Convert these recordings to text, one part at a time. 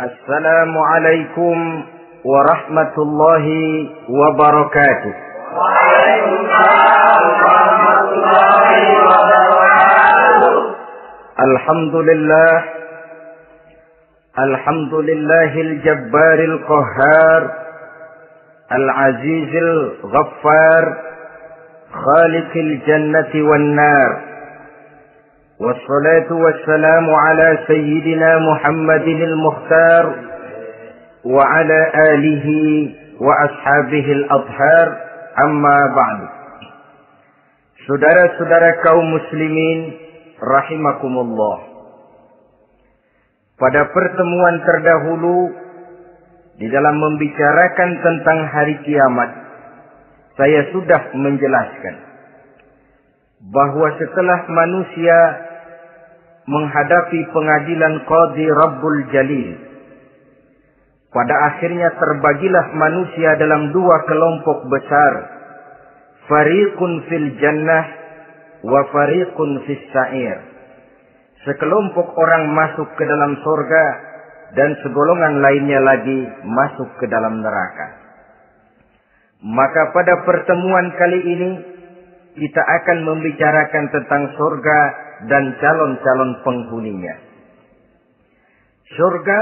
السلام عليكم ورحمة الله وبركاته. وعليكم السلام ورحمة الله وبركاته الحمد لله الحمد لله الجبار القهار العزيز الغفار خالق الجنة والنار. والصلاة والسلام على سيدنا محمد المختار وعلى آله وأصحابه الأطهار أما بعد Saudara-saudara kaum muslimin rahimakumullah. Pada pertemuan terdahulu di dalam membicarakan tentang hari kiamat, saya sudah menjelaskan bahwa setelah manusia menghadapi pengadilan Qadi Rabbul Jalil, pada akhirnya terbagilah manusia dalam dua kelompok besar Fariqun fil jannah wa fariqun fis sa'ir. Sekelompok orang masuk ke dalam sorga dan segolongan lainnya lagi masuk ke dalam neraka. Maka pada pertemuan kali ini kita akan membicarakan tentang sorga dan calon-calon penghuninya. Surga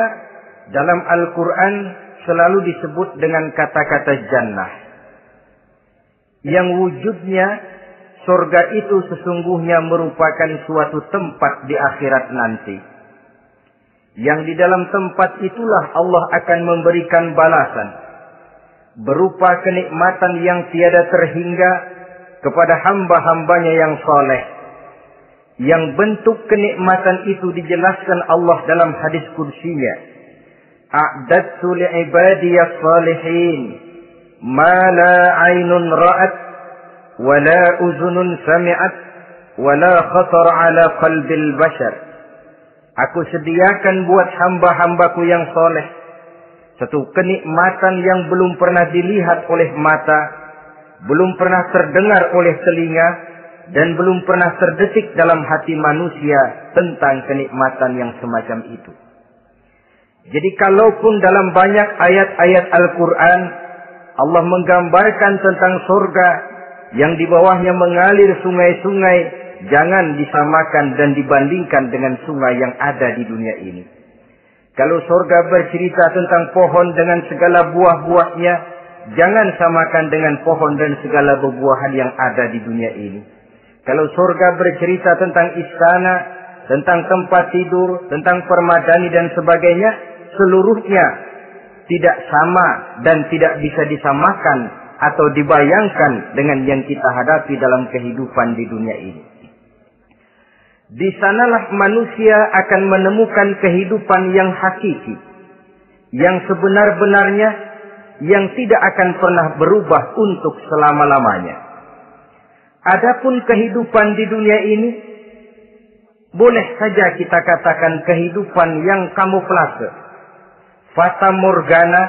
dalam Al-Quran selalu disebut dengan kata-kata jannah yang wujudnya surga itu sesungguhnya merupakan suatu tempat di akhirat nanti. Yang di dalam tempat itulah Allah akan memberikan balasan berupa kenikmatan yang tiada terhingga kepada hamba-hambanya yang soleh yang bentuk kenikmatan itu dijelaskan Allah dalam hadis kursinya. A'dattu li'ibadiyas salihin ma la aynun ra'at wa la uzunun sami'at wa la khatar ala qalbil bashar. Aku sediakan buat hamba-hambaku yang soleh. Satu kenikmatan yang belum pernah dilihat oleh mata, belum pernah terdengar oleh telinga, dan belum pernah terdetik dalam hati manusia tentang kenikmatan yang semacam itu. Jadi kalaupun dalam banyak ayat-ayat Al-Quran Allah menggambarkan tentang surga yang di bawahnya mengalir sungai-sungai jangan disamakan dan dibandingkan dengan sungai yang ada di dunia ini. Kalau surga bercerita tentang pohon dengan segala buah-buahnya, jangan samakan dengan pohon dan segala buah-buahan yang ada di dunia ini. Kalau surga bercerita tentang istana, tentang tempat tidur, tentang permadani dan sebagainya, seluruhnya tidak sama dan tidak bisa disamakan atau dibayangkan dengan yang kita hadapi dalam kehidupan di dunia ini. Di sanalah manusia akan menemukan kehidupan yang hakiki, yang sebenar-benarnya, yang tidak akan pernah berubah untuk selama-lamanya. Adapun kehidupan di dunia ini, boleh saja kita katakan kehidupan yang kamuflase, fata morgana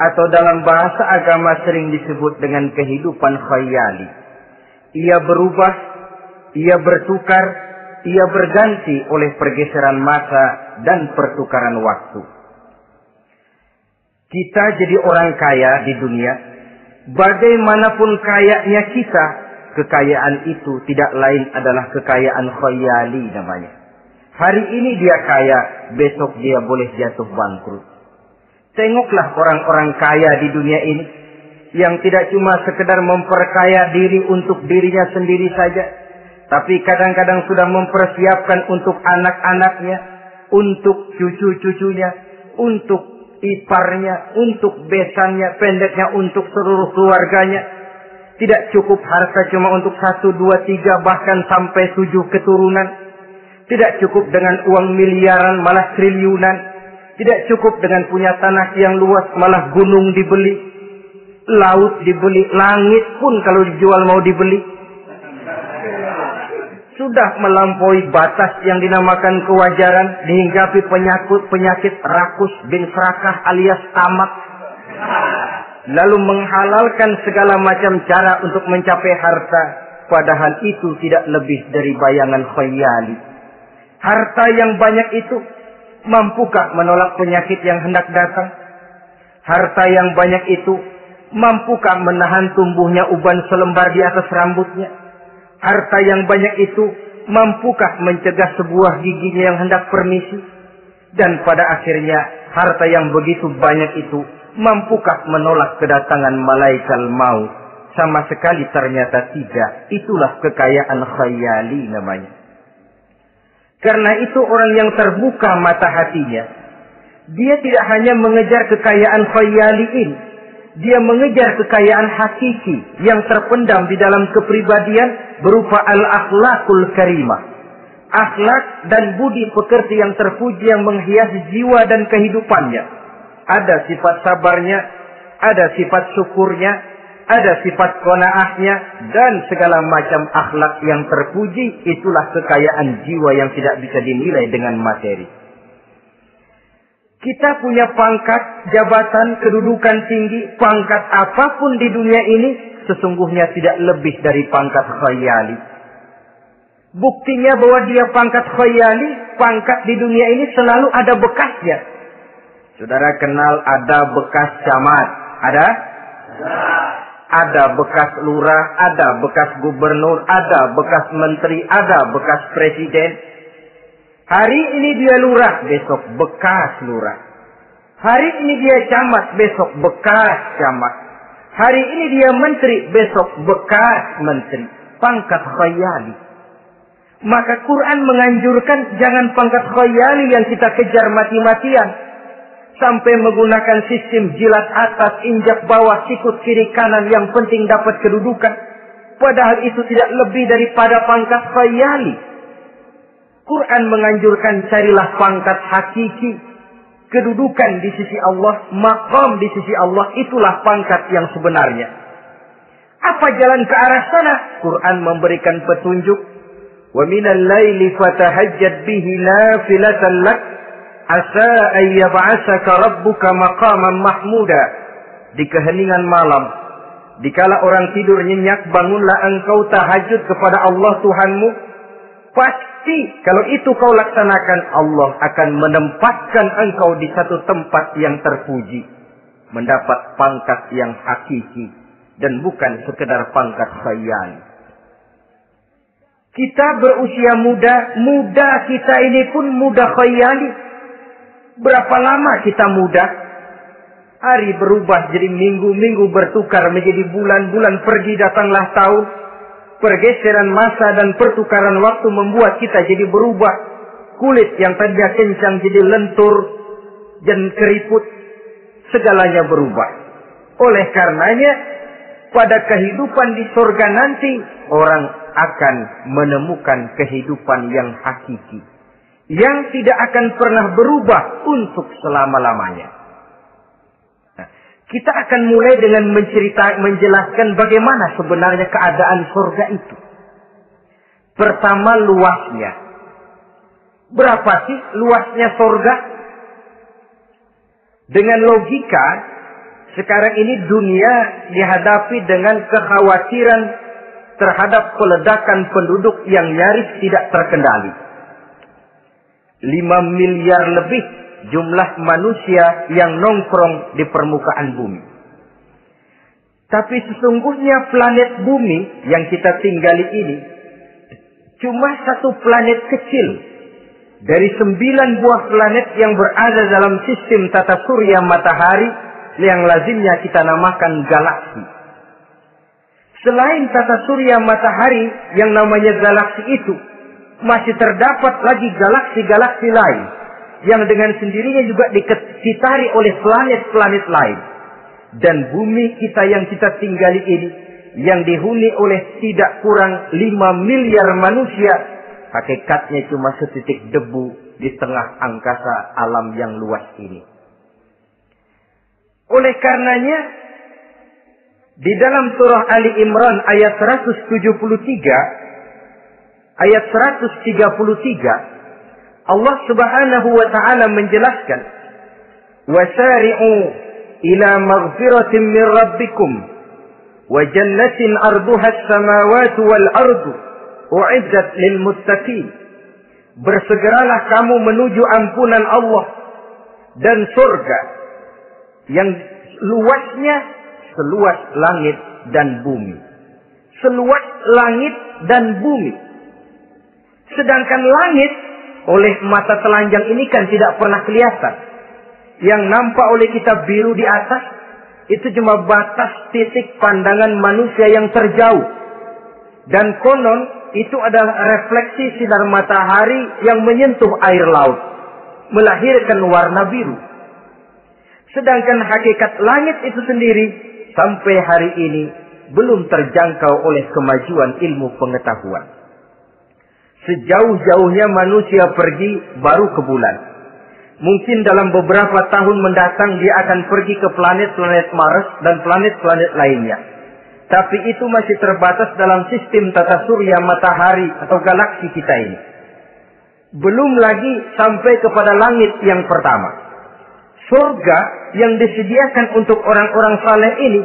atau dalam bahasa agama sering disebut dengan kehidupan khayali. Ia berubah, ia bertukar, ia berganti oleh pergeseran masa dan pertukaran waktu. Kita jadi orang kaya di dunia, bagaimanapun kayanya kita, kekayaan itu tidak lain adalah kekayaan khayali namanya. Hari ini dia kaya, besok dia boleh jatuh bangkrut. Tengoklah orang-orang kaya di dunia ini yang tidak cuma sekedar memperkaya diri untuk dirinya sendiri saja, tapi kadang-kadang sudah mempersiapkan untuk anak-anaknya, untuk cucu-cucunya, untuk iparnya, untuk besannya, pendeknya untuk seluruh keluarganya. Tidak cukup harta cuma untuk satu, dua, tiga, bahkan sampai tujuh keturunan. Tidak cukup dengan uang miliaran, malah triliunan tidak cukup dengan punya tanah yang luas, malah gunung dibeli, laut dibeli, langit pun kalau dijual mau dibeli. Sudah melampaui batas yang dinamakan kewajaran, dihinggapi penyakit penyakit rakus bin serakah alias tamak. Lalu menghalalkan segala macam cara untuk mencapai harta, padahal itu tidak lebih dari bayangan khayali. Harta yang banyak itu mampukah menolak penyakit yang hendak datang? Harta yang banyak itu mampukah menahan tumbuhnya uban selembar di atas rambutnya? Harta yang banyak itu mampukah mencegah sebuah giginya yang hendak permisi? Dan pada akhirnya harta yang begitu banyak itu mampukah menolak kedatangan malaikat maut? Sama sekali ternyata tidak. Itulah kekayaan khayali namanya. Karena itu orang yang terbuka mata hatinya, dia tidak hanya mengejar kekayaan khayali ini, dia mengejar kekayaan hakiki yang terpendam di dalam kepribadian berupa al-akhlakul karimah. Akhlak dan budi pekerti yang terpuji yang menghiasi jiwa dan kehidupannya. Ada sifat sabarnya, ada sifat syukurnya, ada sifat konaahnya dan segala macam akhlak yang terpuji itulah kekayaan jiwa yang tidak bisa dinilai dengan materi. Kita punya pangkat, jabatan, kedudukan tinggi, pangkat apa pun di dunia ini sesungguhnya tidak lebih dari pangkat khayali. Buktinya bahwa dia pangkat khayali, pangkat di dunia ini selalu ada bekasnya. Saudara kenal ada bekas camat, ada? Ada bekas lurah, ada bekas gubernur, ada bekas menteri, ada bekas presiden. Hari ini dia lurah, besok bekas lurah. Hari ini dia camat, besok bekas camat. Hari ini dia menteri, besok bekas menteri. Pangkat khayali. Maka Quran menganjurkan jangan pangkat khayali yang kita kejar mati-matian sampai menggunakan sistem jilat atas, injak bawah, sikut kiri kanan yang penting dapat kedudukan. Padahal itu tidak lebih daripada pangkat khayali. Quran menganjurkan carilah pangkat hakiki. Kedudukan di sisi Allah, makam di sisi Allah, itulah pangkat yang sebenarnya. Apa jalan ke arah sana? Quran memberikan petunjuk. Minal laili fatahajjad bihi nafilatan lak Asa ayyab'asaka rabbuka maqaman mahmuda. Di keheningan malam. Dikala orang tidur nyenyak, bangunlah engkau tahajud kepada Allah Tuhanmu. Pasti kalau itu kau laksanakan, Allah akan menempatkan engkau di satu tempat yang terpuji. Mendapat pangkat yang hakiki. Dan bukan sekedar pangkat khayal. Kita berusia muda, muda kita ini pun muda khayali. Berapa lama kita muda? Hari berubah jadi minggu-minggu bertukar menjadi bulan-bulan pergi datanglah tahun. Pergeseran masa dan pertukaran waktu membuat kita jadi berubah. Kulit yang tadinya kencang jadi lentur dan keriput. Segalanya berubah. Oleh karenanya, pada kehidupan di surga nanti, orang akan menemukan kehidupan yang hakiki yang tidak akan pernah berubah untuk selama-lamanya. Nah, kita akan mulai dengan mencerita, menjelaskan bagaimana sebenarnya keadaan surga itu. Pertama luasnya. Berapa sih luasnya surga? Dengan logika, sekarang ini dunia dihadapi dengan kekhawatiran terhadap peledakan penduduk yang nyaris tidak terkendali 5 miliar lebih jumlah manusia yang nongkrong di permukaan bumi. Tapi sesungguhnya planet bumi yang kita tinggali ini cuma satu planet kecil dari sembilan buah planet yang berada dalam sistem tata surya matahari yang lazimnya kita namakan galaksi. Selain tata surya matahari yang namanya galaksi itu, masih terdapat lagi galaksi-galaksi lain yang dengan sendirinya juga dikitari oleh planet-planet lain. Dan bumi kita yang kita tinggali ini yang dihuni oleh tidak kurang 5 miliar manusia hakikatnya cuma setitik debu di tengah angkasa alam yang luas ini. Oleh karenanya di dalam surah Ali Imran ayat 173 ayat 133 Allah Subhanahu wa taala menjelaskan wasari'u ila maghfiratin min rabbikum wa jannatin arduha as-samawati wal ardu u'iddat lil muttaqin Bersegeralah kamu menuju ampunan Allah dan surga yang luasnya seluas langit dan bumi. Seluas langit dan bumi. Sedangkan langit oleh mata telanjang ini kan tidak pernah kelihatan. Yang nampak oleh kita biru di atas itu cuma batas titik pandangan manusia yang terjauh. Dan konon itu adalah refleksi sinar matahari yang menyentuh air laut. Melahirkan warna biru. Sedangkan hakikat langit itu sendiri sampai hari ini belum terjangkau oleh kemajuan ilmu pengetahuan. Sejauh-jauhnya manusia pergi baru ke bulan. Mungkin dalam beberapa tahun mendatang dia akan pergi ke planet-planet Mars dan planet-planet lainnya. Tapi itu masih terbatas dalam sistem tata surya matahari atau galaksi kita ini. Belum lagi sampai kepada langit yang pertama. Surga yang disediakan untuk orang-orang saleh ini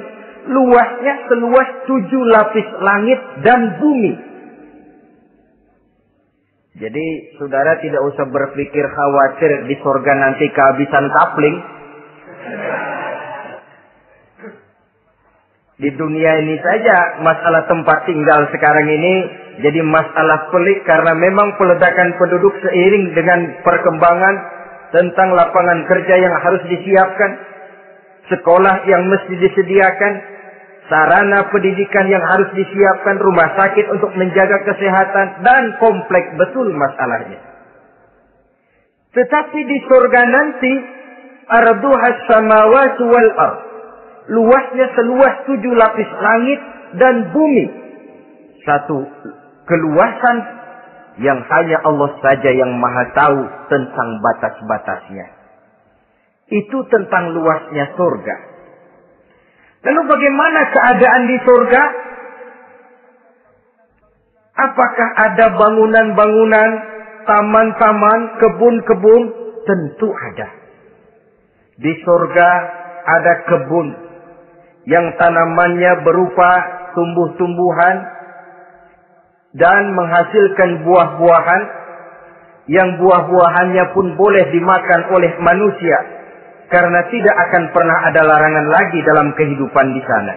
luasnya seluas tujuh lapis langit dan bumi. Jadi saudara tidak usah berpikir khawatir di surga nanti kehabisan kapling. Di dunia ini saja masalah tempat tinggal sekarang ini jadi masalah pelik karena memang peledakan penduduk seiring dengan perkembangan tentang lapangan kerja yang harus disiapkan, sekolah yang mesti disediakan, sarana pendidikan yang harus disiapkan, rumah sakit untuk menjaga kesehatan, dan kompleks betul masalahnya. Tetapi di surga nanti, arduhas samawati wal ard. Luasnya seluas tujuh lapis langit dan bumi. Satu keluasan yang hanya Allah saja yang maha tahu tentang batas-batasnya. Itu tentang luasnya surga. Lalu bagaimana keadaan di surga? Apakah ada bangunan-bangunan, taman-taman, kebun-kebun? Tentu ada. Di surga ada kebun yang tanamannya berupa tumbuh-tumbuhan dan menghasilkan buah-buahan yang buah-buahannya pun boleh dimakan oleh manusia karena tidak akan pernah ada larangan lagi dalam kehidupan di sana.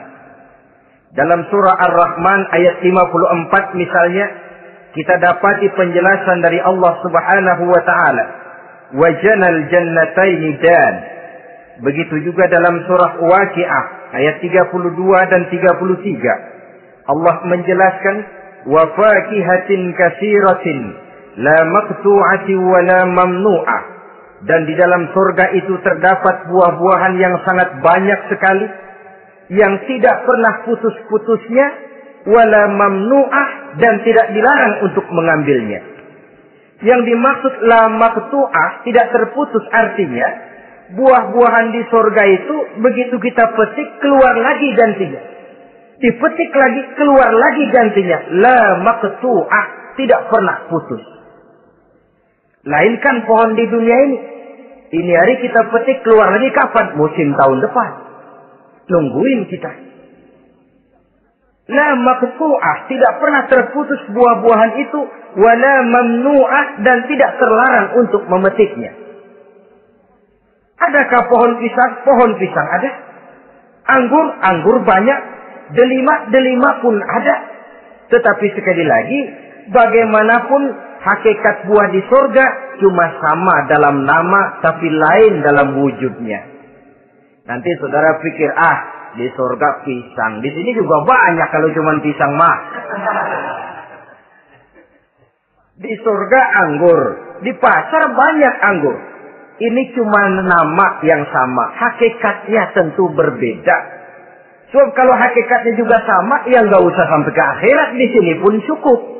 Dalam surah Ar-Rahman ayat 54 misalnya kita dapati penjelasan dari Allah Subhanahu wa taala. Wajanal jannataini dan Begitu juga dalam surah Waqiah ayat 32 dan 33. Allah menjelaskan wa fakihatin katsiratin la maqtu'ati wa la mamnu'ah. Dan di dalam surga itu terdapat buah-buahan yang sangat banyak sekali yang tidak pernah putus-putusnya wala mamnu'ah dan tidak dilarang untuk mengambilnya. Yang dimaksud la maqtu'ah tidak terputus artinya buah-buahan di sorga itu begitu kita petik keluar lagi gantinya. Dipetik lagi keluar lagi gantinya. La maqtu'ah tidak pernah putus. Lainkan pohon di dunia ini. Ini hari kita petik keluar lagi kapan? Musim tahun depan. Nungguin kita. La maqtu'ah tidak pernah terputus buah-buahan itu wala mamnu'ah dan tidak terlarang untuk memetiknya. Adakah pohon pisang? Pohon pisang ada. Anggur, anggur banyak. Delima, delima pun ada. Tetapi sekali lagi, bagaimanapun hakikat buah di surga cuma sama dalam nama tapi lain dalam wujudnya. Nanti saudara pikir, ah di surga pisang. Di sini juga banyak kalau cuma pisang mah. Di surga anggur. Di pasar banyak anggur. Ini cuma nama yang sama. Hakikatnya tentu berbeda. Sebab kalau hakikatnya juga sama, ya nggak usah sampai ke akhirat. Di sini pun cukup.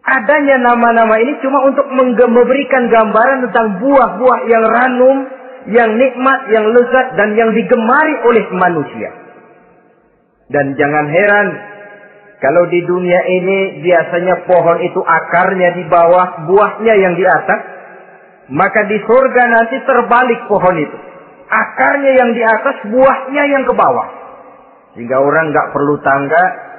Adanya nama-nama ini cuma untuk memberikan gambaran tentang buah-buah yang ranum, yang nikmat, yang lezat, dan yang digemari oleh manusia. Dan jangan heran, kalau di dunia ini biasanya pohon itu akarnya di bawah, buahnya yang di atas, maka di surga nanti terbalik pohon itu. Akarnya yang di atas, buahnya yang ke bawah. Sehingga orang nggak perlu tangga,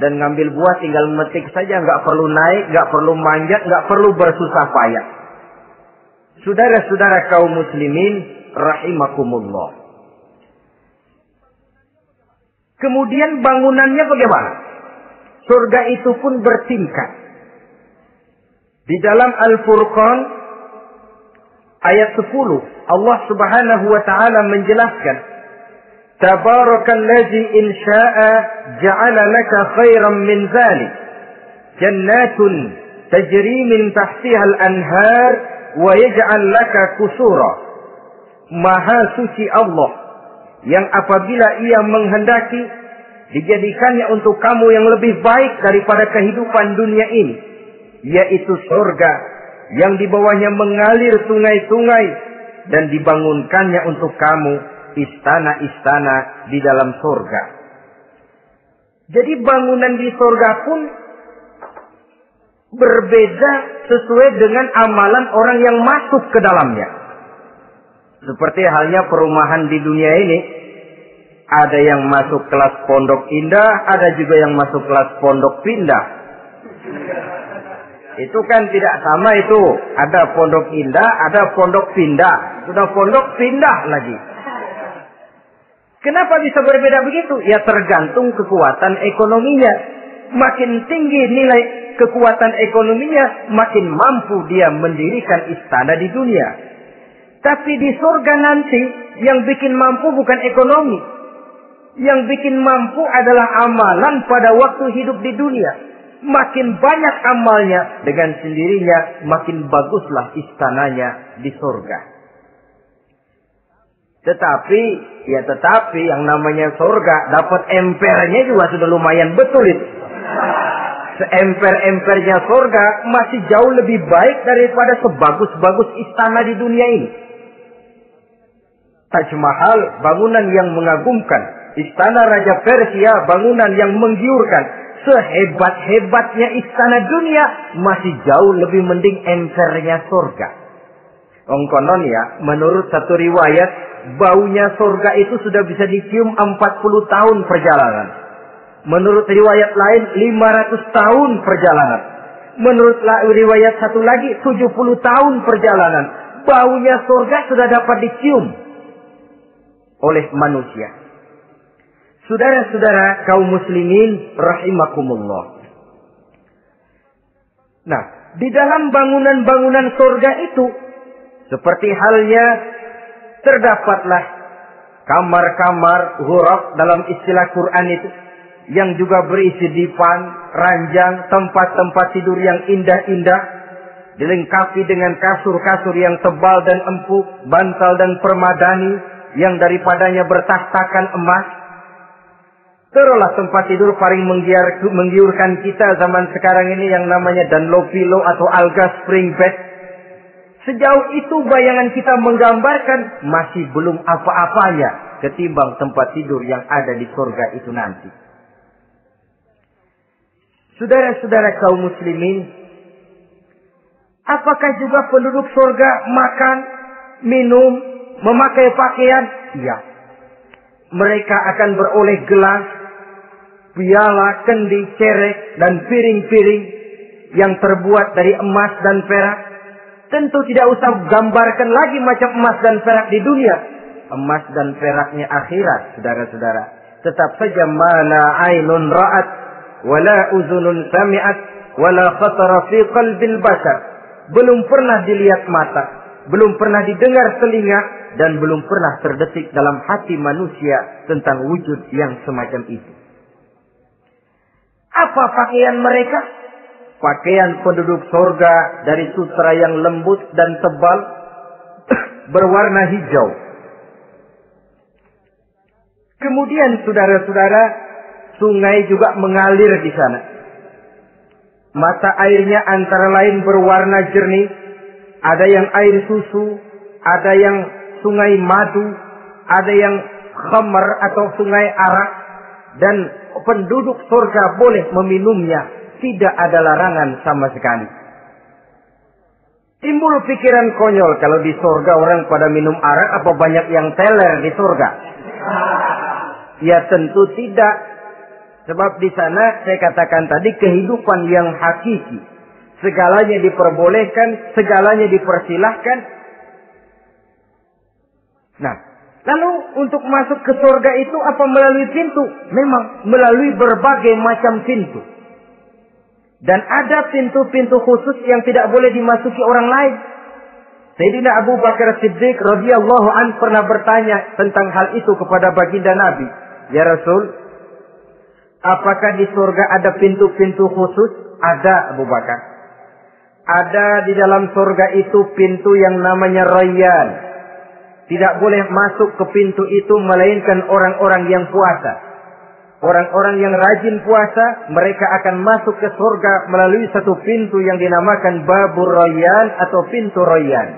Dan ngambil buah tinggal metik saja, nggak perlu naik, nggak perlu manjat, nggak perlu bersusah payah. Saudara-saudara kaum muslimin, rahimakumullah. Kemudian bangunannya bagaimana? Surga itu pun bertingkat. Di dalam Al-Furqan ayat 10 Allah Subhanahu wa taala menjelaskan Tabarakalladzi in syaa'a ja'ala laka khairan min dzalik jannatun tajri min tahtiha al-anhar wa yaj'al laka kusura. Maha suci Allah yang apabila ia menghendaki dijadikannya untuk kamu yang lebih baik daripada kehidupan dunia ini yaitu surga yang di bawahnya mengalir sungai-sungai dan dibangunkannya untuk kamu istana-istana di dalam surga. Jadi bangunan di surga pun berbeda sesuai dengan amalan orang yang masuk ke dalamnya. Seperti halnya perumahan di dunia ini, ada yang masuk kelas pondok indah, ada juga yang masuk kelas pondok pindah. Itu kan tidak sama itu. Ada pondok indah, ada pondok pindah. Sudah pondok pindah lagi. Kenapa bisa berbeda begitu? Ya tergantung kekuatan ekonominya. Makin tinggi nilai kekuatan ekonominya, makin mampu dia mendirikan istana di dunia. Tapi di surga nanti, yang bikin mampu bukan ekonomi. Yang bikin mampu adalah amalan pada waktu hidup di dunia makin banyak amalnya dengan sendirinya makin baguslah istananya di surga. Tetapi ya tetapi yang namanya surga dapat empernya juga sudah lumayan betul itu. Seemper-empernya surga masih jauh lebih baik daripada sebagus-bagus istana di dunia ini. Taj Mahal bangunan yang mengagumkan, istana Raja Persia bangunan yang menggiurkan, sehebat-hebatnya istana dunia masih jauh lebih mending empernya surga. Ongkonon ya, menurut satu riwayat, baunya surga itu sudah bisa dicium 40 tahun perjalanan. Menurut riwayat lain 500 tahun perjalanan. Menurut riwayat satu lagi 70 tahun perjalanan. Baunya surga sudah dapat dicium oleh manusia. Saudara-saudara kaum muslimin rahimakumullah. Nah, di dalam bangunan-bangunan surga itu seperti halnya terdapatlah kamar-kamar huruf dalam istilah Quran itu yang juga berisi dipan, ranjang, tempat-tempat tidur yang indah-indah, dilengkapi dengan kasur-kasur yang tebal dan empuk, bantal dan permadani yang daripadanya bertahtakan emas, Terulah tempat tidur paling menggiur, menggiurkan kita zaman sekarang ini yang namanya Dunlopilo atau Alga Spring Bed. Sejauh itu bayangan kita menggambarkan masih belum apa-apanya ketimbang tempat tidur yang ada di surga itu nanti. Saudara-saudara kaum muslimin, apakah juga penduduk surga makan, minum, memakai pakaian? Iya. Mereka akan beroleh gelas, piala, kendi, cerek, dan piring-piring yang terbuat dari emas dan perak. Tentu tidak usah gambarkan lagi macam emas dan perak di dunia. Emas dan peraknya akhirat, saudara-saudara. Tetap saja mana ainun ra'at, wala uzunun sami'at, wala khatara fi qalbil basar. Belum pernah dilihat mata, belum pernah didengar telinga, dan belum pernah terdetik dalam hati manusia tentang wujud yang semacam itu. Apa pakaian mereka? Pakaian penduduk sorga dari sutra yang lembut dan tebal berwarna hijau. Kemudian saudara-saudara, sungai juga mengalir di sana. Mata airnya antara lain berwarna jernih, ada yang air susu, ada yang sungai madu, ada yang khamar atau sungai arak, dan penduduk surga boleh meminumnya. Tidak ada larangan sama sekali. Timbul pikiran konyol kalau di surga orang pada minum arak apa banyak yang teler di surga? Ya tentu tidak. Sebab di sana saya katakan tadi kehidupan yang hakiki. Segalanya diperbolehkan, segalanya dipersilahkan. Nah, lalu untuk masuk ke surga itu apa melalui pintu? Memang melalui berbagai macam pintu. Dan ada pintu-pintu khusus yang tidak boleh dimasuki orang lain. Sayyidina Abu Bakar Siddiq radhiyallahu an pernah bertanya tentang hal itu kepada baginda Nabi. Ya Rasul, apakah di surga ada pintu-pintu khusus? Ada Abu Bakar. Ada di dalam surga itu pintu yang namanya Rayyan. Tidak boleh masuk ke pintu itu melainkan orang-orang yang puasa. Orang-orang yang rajin puasa, mereka akan masuk ke surga melalui satu pintu yang dinamakan Babur Rayyan atau pintu Rayyan.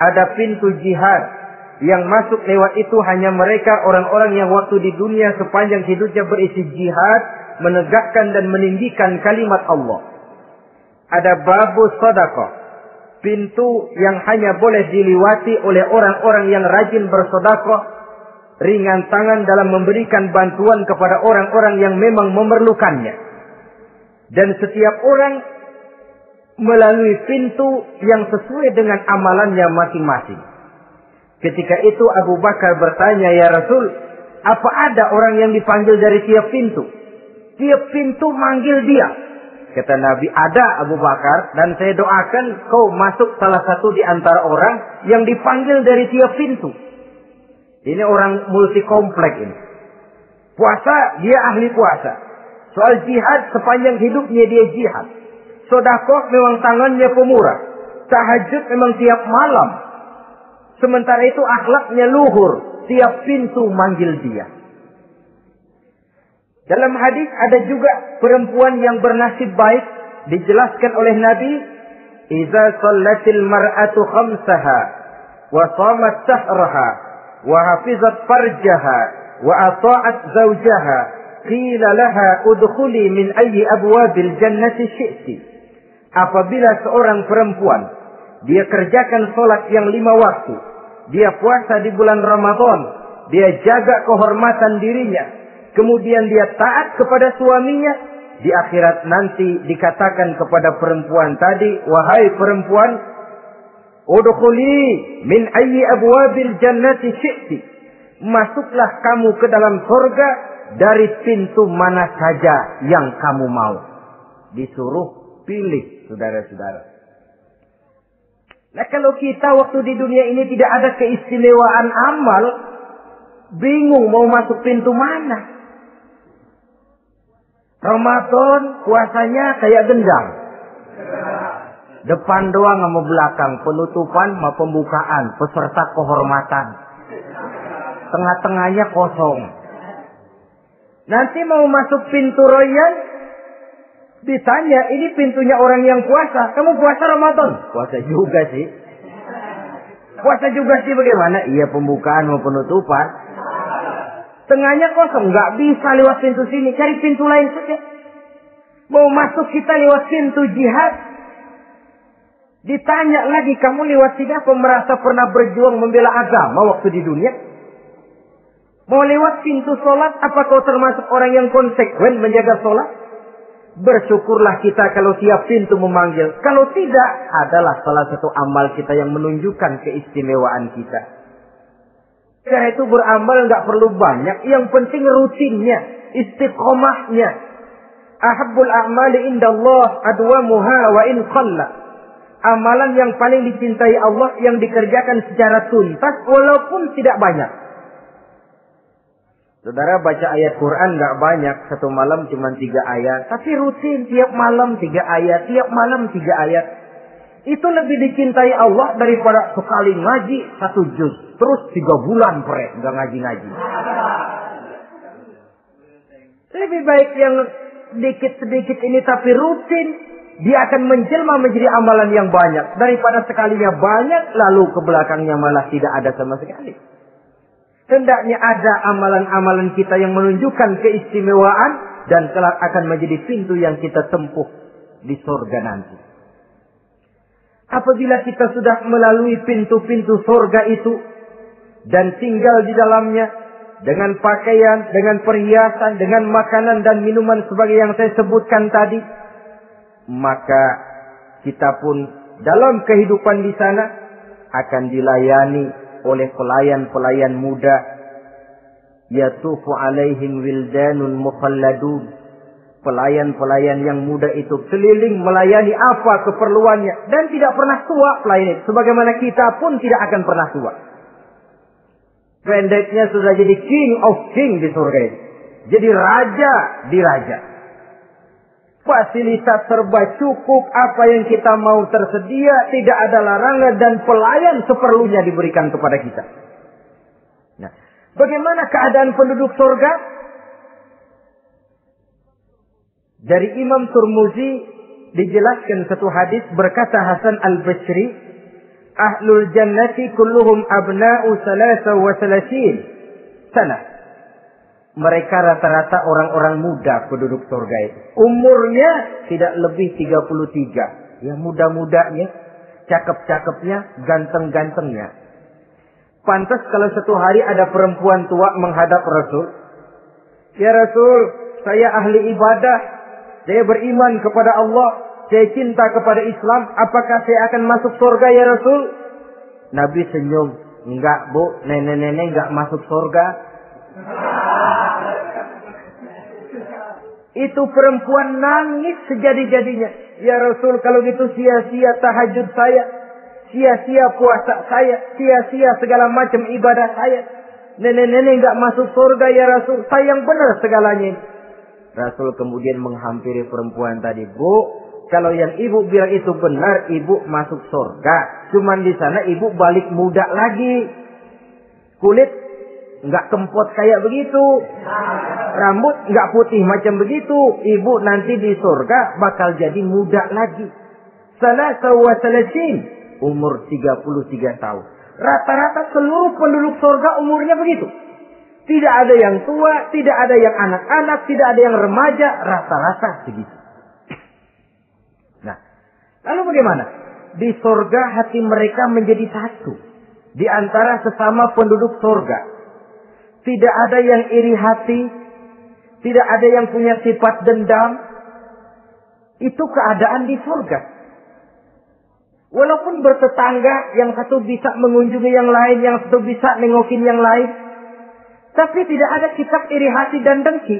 Ada pintu jihad yang masuk lewat itu hanya mereka orang-orang yang waktu di dunia sepanjang hidupnya berisi jihad, menegakkan dan meninggikan kalimat Allah. Ada babu sodako, pintu yang hanya boleh diliwati oleh orang-orang yang rajin bersodakoh ringan tangan dalam memberikan bantuan kepada orang-orang yang memang memerlukannya. Dan setiap orang melalui pintu yang sesuai dengan amalannya masing-masing. Ketika itu Abu Bakar bertanya, "Ya Rasul, apa ada orang yang dipanggil dari tiap pintu?" Tiap pintu manggil dia. Kata Nabi, "Ada Abu Bakar dan saya doakan kau masuk salah satu di antara orang yang dipanggil dari tiap pintu." Ini orang multi komplek ini. Puasa, dia ahli puasa. Soal jihad, sepanjang hidupnya dia jihad. Sodakoh memang tangannya pemurah. Tahajud memang tiap malam. Sementara itu akhlaknya luhur. Tiap pintu manggil dia. Dalam hadis ada juga perempuan yang bernasib baik. Dijelaskan oleh Nabi. Iza sallatil mar'atu khamsaha. Wa samat sahraha wa hafizat farjaha wa ata'at zawjaha qila laha udkhuli min ayyi abwabil apabila seorang perempuan dia kerjakan solat yang lima waktu dia puasa di bulan Ramadan dia jaga kehormatan dirinya kemudian dia taat kepada suaminya di akhirat nanti dikatakan kepada perempuan tadi wahai perempuan Udkhuli min ayyi abwabil jannati syi'ti. Masuklah kamu ke dalam surga dari pintu mana saja yang kamu mau. Disuruh pilih, saudara-saudara. Nah kalau kita waktu di dunia ini tidak ada keistimewaan amal, bingung mau masuk pintu mana. Ramadan puasanya kayak gendang. Depan doang sama belakang, penutupan sama pembukaan, peserta kehormatan. Tengah-tengahnya kosong. Nanti mau masuk pintu royan, ditanya, ini pintunya orang yang puasa. Kamu puasa Ramadan? Puasa juga sih. Puasa juga sih bagaimana? Iya pembukaan mau penutupan. Tengahnya kosong, nggak bisa lewat pintu sini. Cari pintu lain saja. Mau masuk kita lewat pintu jihad, Ditanya lagi, kamu lewat sini apa merasa pernah berjuang membela agama waktu di dunia? Mau lewat pintu sholat, apa kau termasuk orang yang konsekuen menjaga sholat? Bersyukurlah kita kalau tiap pintu memanggil. Kalau tidak, adalah salah satu amal kita yang menunjukkan keistimewaan kita. Karena itu beramal nggak perlu banyak. Yang penting rutinnya, istiqomahnya. Ahabbul a'mali indallah adwamuha wa in qalla amalan yang paling dicintai Allah yang dikerjakan secara tuntas walaupun tidak banyak. Saudara baca ayat Quran nggak banyak, satu malam cuma tiga ayat, tapi rutin tiap malam tiga ayat, tiap malam tiga ayat. Itu lebih dicintai Allah daripada sekali ngaji satu juz, terus tiga bulan pre nggak ngaji-ngaji. Lebih baik yang sedikit sedikit ini tapi rutin dia akan menjelma menjadi amalan yang banyak daripada sekalinya banyak lalu ke belakangnya malah tidak ada sama sekali. Hendaknya ada amalan-amalan kita yang menunjukkan keistimewaan dan kelak akan menjadi pintu yang kita tempuh di surga nanti. Apabila kita sudah melalui pintu-pintu surga itu dan tinggal di dalamnya dengan pakaian, dengan perhiasan, dengan makanan dan minuman sebagai yang saya sebutkan tadi, maka kita pun dalam kehidupan di sana akan dilayani oleh pelayan-pelayan muda. Yatufu alaihim wildanun mukhalladun. Pelayan-pelayan yang muda itu keliling melayani apa keperluannya. Dan tidak pernah tua pelayan itu. Sebagaimana kita pun tidak akan pernah tua. Pendeknya sudah jadi king of king di surga ini. Jadi raja di raja fasilitas serba cukup, apa yang kita mau tersedia, tidak ada larangan dan pelayan seperlunya diberikan kepada kita. Nah, bagaimana keadaan penduduk surga? Dari Imam Turmuzi dijelaskan satu hadis berkata Hasan Al-Basri, Ahlul jannati kulluhum abna'u salasa wa salasin sana mereka rata-rata orang-orang muda penduduk surga itu. Umurnya tidak lebih 33. Ya muda-mudanya, cakep-cakepnya, ganteng-gantengnya. Pantas kalau satu hari ada perempuan tua menghadap Rasul. Ya Rasul, saya ahli ibadah. Saya beriman kepada Allah. Saya cinta kepada Islam. Apakah saya akan masuk surga ya Rasul? Nabi senyum. Enggak bu, nenek-nenek enggak masuk surga. Itu perempuan nangis sejadi-jadinya. Ya Rasul kalau gitu sia-sia tahajud saya. Sia-sia puasa saya. Sia-sia segala macam ibadah saya. Nenek-nenek nggak masuk surga ya Rasul. Sayang benar segalanya. Rasul kemudian menghampiri perempuan tadi. Bu, kalau yang ibu bilang itu benar, ibu masuk surga. Cuman di sana ibu balik muda lagi. Kulit nggak kempot kayak begitu. Rambut nggak putih macam begitu. Ibu nanti di surga bakal jadi muda lagi. Salah sawasalasin. Umur 33 tahun. Rata-rata seluruh penduduk surga umurnya begitu. Tidak ada yang tua, tidak ada yang anak-anak, tidak ada yang remaja, rata-rata segitu. Nah, lalu bagaimana? Di surga hati mereka menjadi satu. Di antara sesama penduduk surga. Tidak ada yang iri hati. Tidak ada yang punya sifat dendam. Itu keadaan di surga. Walaupun bertetangga, yang satu bisa mengunjungi yang lain, yang satu bisa nengokin yang lain. Tapi tidak ada sifat iri hati dan dengki.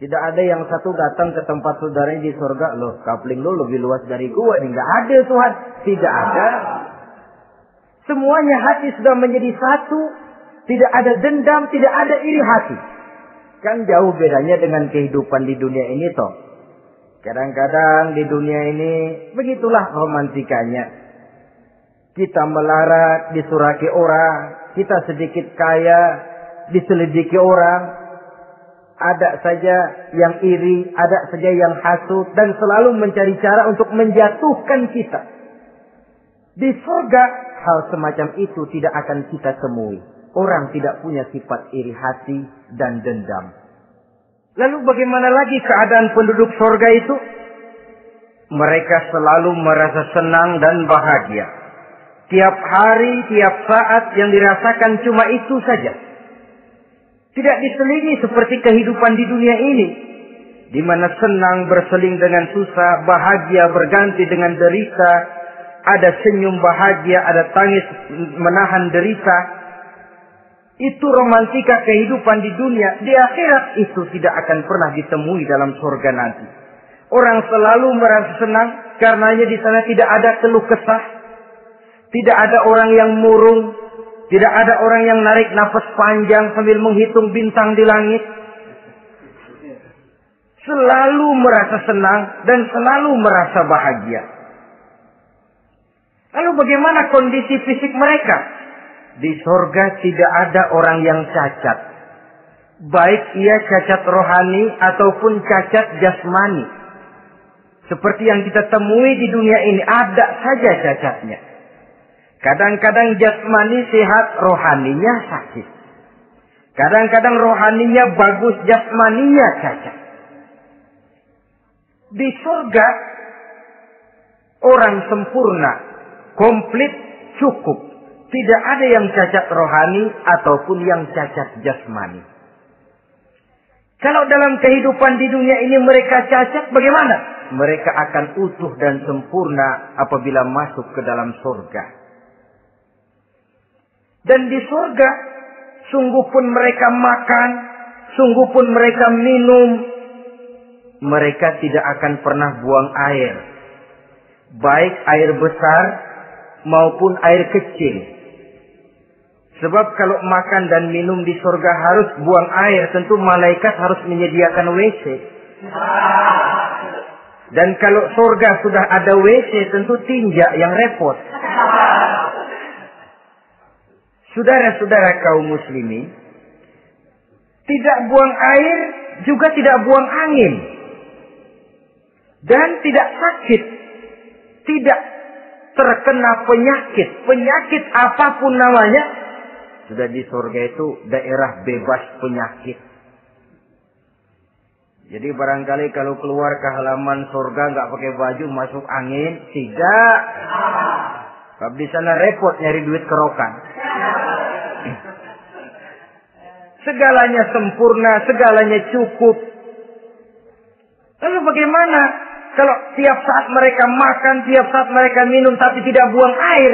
Tidak ada yang satu datang ke tempat saudaranya di surga. Loh, kapling lo lebih luas dari gua. Ini nggak ada Tuhan. Tidak ada. Semuanya hati sudah menjadi satu. Tidak ada dendam, tidak ada iri hati. Kan jauh bedanya dengan kehidupan di dunia ini toh. Kadang-kadang di dunia ini begitulah romantikanya. Kita melarat, disuraki orang, kita sedikit kaya, diselidiki orang. Ada saja yang iri, ada saja yang hasut, dan selalu mencari cara untuk menjatuhkan kita. Di surga, hal semacam itu tidak akan kita temui. Orang tidak punya sifat iri hati dan dendam. Lalu bagaimana lagi keadaan penduduk surga itu? Mereka selalu merasa senang dan bahagia. Tiap hari, tiap saat yang dirasakan cuma itu saja. Tidak diselingi seperti kehidupan di dunia ini. Di mana senang berseling dengan susah, bahagia berganti dengan derita, ada senyum bahagia, ada tangis menahan derita, itu romantika kehidupan di dunia. Di akhirat itu tidak akan pernah ditemui dalam surga nanti. Orang selalu merasa senang karenanya di sana tidak ada keluh kesah. Tidak ada orang yang murung. Tidak ada orang yang narik nafas panjang sambil menghitung bintang di langit. Selalu merasa senang dan selalu merasa bahagia. Lalu bagaimana kondisi fisik mereka? Di sorga tidak ada orang yang cacat. Baik ia cacat rohani ataupun cacat jasmani. Seperti yang kita temui di dunia ini, ada saja cacatnya. Kadang-kadang jasmani sehat, rohaninya sakit. Kadang-kadang rohaninya bagus, jasmaninya cacat. Di surga, orang sempurna, komplit, cukup Tidak ada yang cacat rohani ataupun yang cacat jasmani. Kalau dalam kehidupan di dunia ini mereka cacat, bagaimana? Mereka akan utuh dan sempurna apabila masuk ke dalam surga. Dan di surga, sungguh pun mereka makan, sungguh pun mereka minum, mereka tidak akan pernah buang air. Baik air besar maupun air kecil. Sebab kalau makan dan minum di surga harus buang air, tentu malaikat harus menyediakan WC. Dan kalau surga sudah ada WC, tentu tinja yang repot. Saudara-saudara kaum muslimin, tidak buang air, juga tidak buang angin. Dan tidak sakit. Tidak terkena penyakit. Penyakit apa pun namanya. Sudah di surga itu daerah bebas penyakit. Jadi barangkali kalau keluar ke halaman surga nggak pakai baju masuk angin, tidak. Kalau di sana repot nyari duit kerokan. Segalanya sempurna, segalanya cukup. Lalu bagaimana kalau tiap saat mereka makan, tiap saat mereka minum tapi tidak buang air?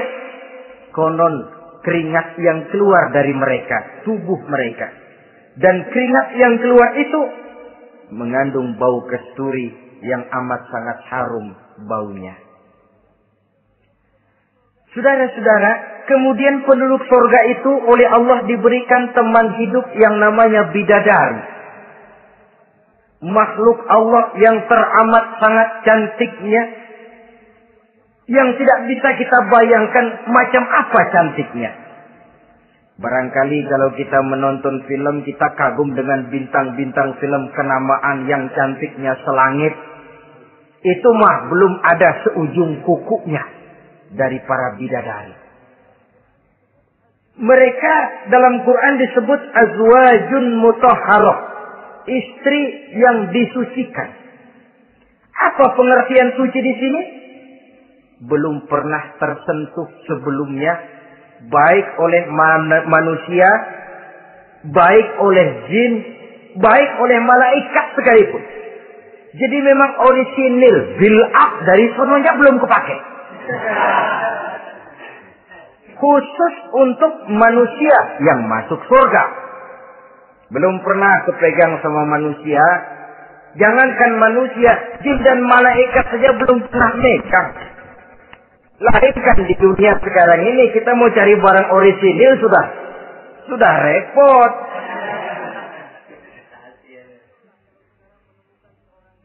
Konon keringat yang keluar dari mereka, tubuh mereka. Dan keringat yang keluar itu mengandung bau kesturi yang amat sangat harum baunya. Saudara-saudara, kemudian penduduk surga itu oleh Allah diberikan teman hidup yang namanya bidadari. Makhluk Allah yang teramat sangat cantiknya. Yang tidak bisa kita bayangkan macam apa cantiknya. Barangkali kalau kita menonton film kita kagum dengan bintang-bintang film kenamaan yang cantiknya selangit. Itu mah belum ada seujung kukunya dari para bidadari. Mereka dalam Quran disebut azwajun mutahharah, istri yang disucikan. Apa pengertian suci di sini? Belum pernah tersentuh sebelumnya baik oleh manusia, baik oleh jin, baik oleh malaikat sekalipun. Jadi memang orisinil, build up dari sononya belum kepake. Khusus untuk manusia yang masuk surga. Belum pernah kepegang sama manusia. Jangankan manusia, jin dan malaikat saja belum pernah megang. Lahirkan di dunia sekarang ini kita mau cari barang orisinil sudah sudah repot.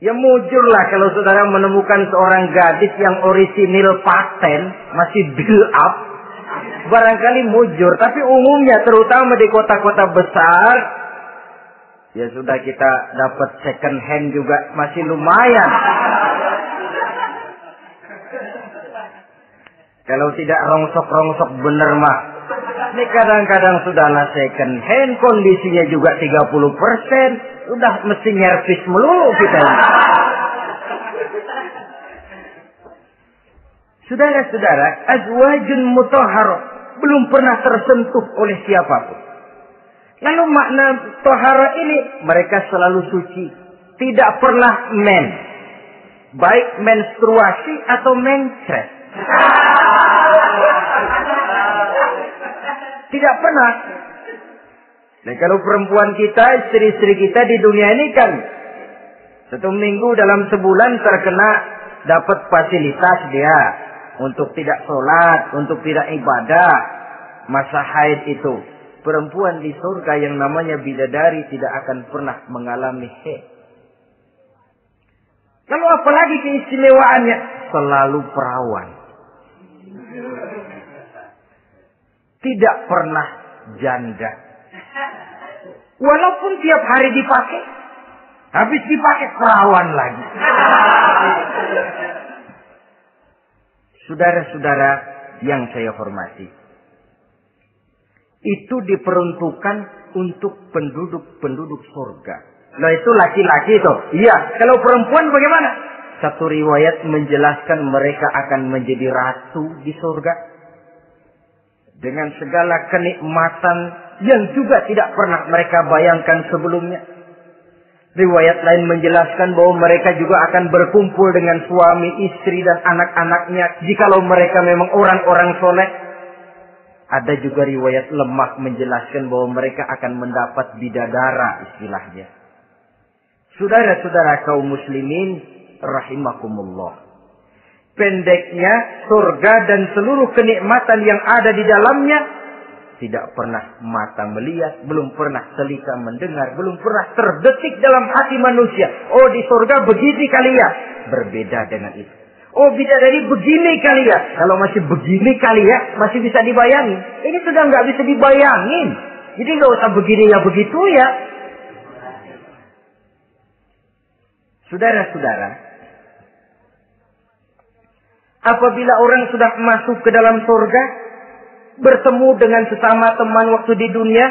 Ya mujurlah kalau saudara menemukan seorang gadis yang orisinil paten, masih build up. Barangkali mujur, tapi umumnya terutama di kota-kota besar, ya sudah kita dapat second hand juga masih lumayan. Kalau tidak rongsok-rongsok bener mah. Ini kadang-kadang sudahlah second hand, kondisinya juga 30%. Udah mesti nyervis melulu kita. Saudara-saudara, azwajun mutahhar belum pernah tersentuh oleh siapa pun. Lalu makna tohara ini mereka selalu suci, tidak pernah men, baik menstruasi atau mencret. Tidak pernah. Nah kalau perempuan kita, istri-istri kita di dunia ini kan satu minggu dalam sebulan terkena dapat fasilitas dia untuk tidak sholat, untuk tidak ibadah, masa haid itu. Perempuan di surga yang namanya bidadari tidak akan pernah mengalami haid. Lalu apalagi keistimewaannya? Selalu perawan. Tidak pernah janda. Walaupun tiap hari dipakai, habis dipakai perawan lagi. Saudara-saudara yang saya hormati. Itu diperuntukkan untuk penduduk-penduduk surga. Nah itu laki-laki itu. Iya, kalau perempuan bagaimana? Satu riwayat menjelaskan mereka akan menjadi ratu di surga. Dengan segala kenikmatan yang juga tidak pernah mereka bayangkan sebelumnya. Riwayat lain menjelaskan bahwa mereka juga akan berkumpul dengan suami, istri, dan anak-anaknya jikalau mereka memang orang-orang soleh. Ada juga riwayat lemah menjelaskan bahwa mereka akan mendapat bidadara istilahnya. Saudara-saudara kaum muslimin rahimakumullah. Pendeknya surga dan seluruh kenikmatan yang ada di dalamnya tidak pernah mata melihat, belum pernah telinga mendengar, belum pernah terdetik dalam hati manusia. Oh di surga begini kali ya. Berbeda dengan itu. Oh dari begini kali ya. Kalau masih begini kali ya, masih bisa dibayangin. Ini sudah nggak bisa dibayangin. Jadi nggak usah begini ya begitu ya. Saudara-saudara, apabila orang sudah masuk ke dalam surga, bertemu dengan sesama teman waktu di dunia,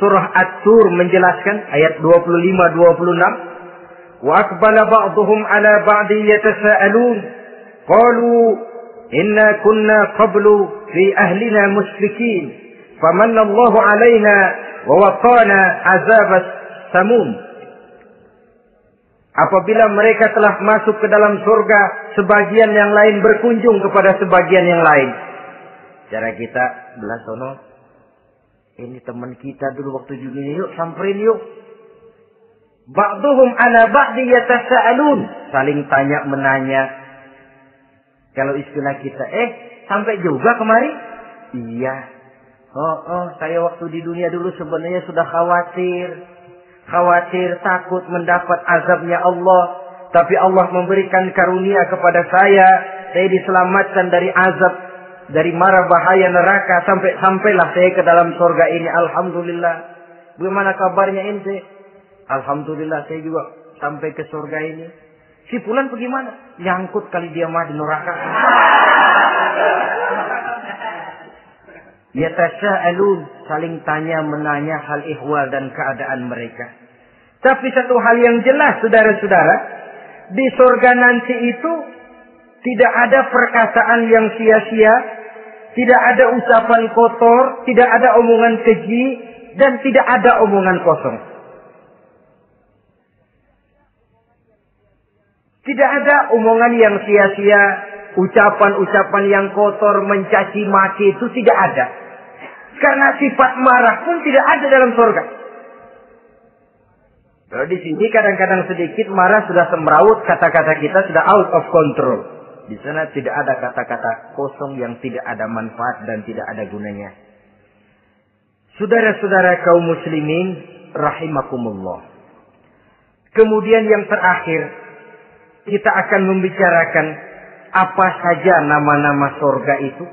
surah At-Tur menjelaskan ayat 25 26, wa aqbala ba'dhum ala ba'di yatasaalun. Qalu inna kunna qablu fi ahlina musyrikin famanna Allahu alaina wa waqana azab samum Apabila mereka telah masuk ke dalam surga, sebagian yang lain berkunjung kepada sebagian yang lain. Cara kita belah sono. Ini teman kita dulu waktu juni yuk samperin yuk. Ba'duhum ala ba'di yatasa'alun. Saling tanya menanya. Kalau istilah kita, eh sampai juga kemari? Iya. Oh, oh, saya waktu di dunia dulu sebenarnya sudah khawatir khawatir, takut mendapat azabnya Allah. Tapi Allah memberikan karunia kepada saya. Saya diselamatkan dari azab, dari mara bahaya neraka. Sampai sampailah saya ke dalam surga ini. Alhamdulillah. Bagaimana kabarnya ente? Alhamdulillah saya juga sampai ke surga ini. Si Fulan bagaimana? Nyangkut kali dia mah di neraka. Yatasa'alun. Saling tanya menanya hal ihwal dan keadaan mereka. Tapi satu hal yang jelas saudara-saudara. Di surga nanti itu tidak ada perkataan yang sia-sia. Tidak ada ucapan kotor. Tidak ada omongan keji. Dan tidak ada omongan kosong. Tidak ada omongan yang sia-sia. Ucapan-ucapan yang kotor, mencaci maki itu tidak ada. Karena sifat marah pun tidak ada dalam surga. Kalau di sini kadang-kadang sedikit marah sudah semrawut, kata-kata kita sudah out of control. Di sana tidak ada kata-kata kosong yang tidak ada manfaat dan tidak ada gunanya. Saudara-saudara kaum muslimin, rahimakumullah. Kemudian yang terakhir, kita akan membicarakan apa saja nama-nama sorga itu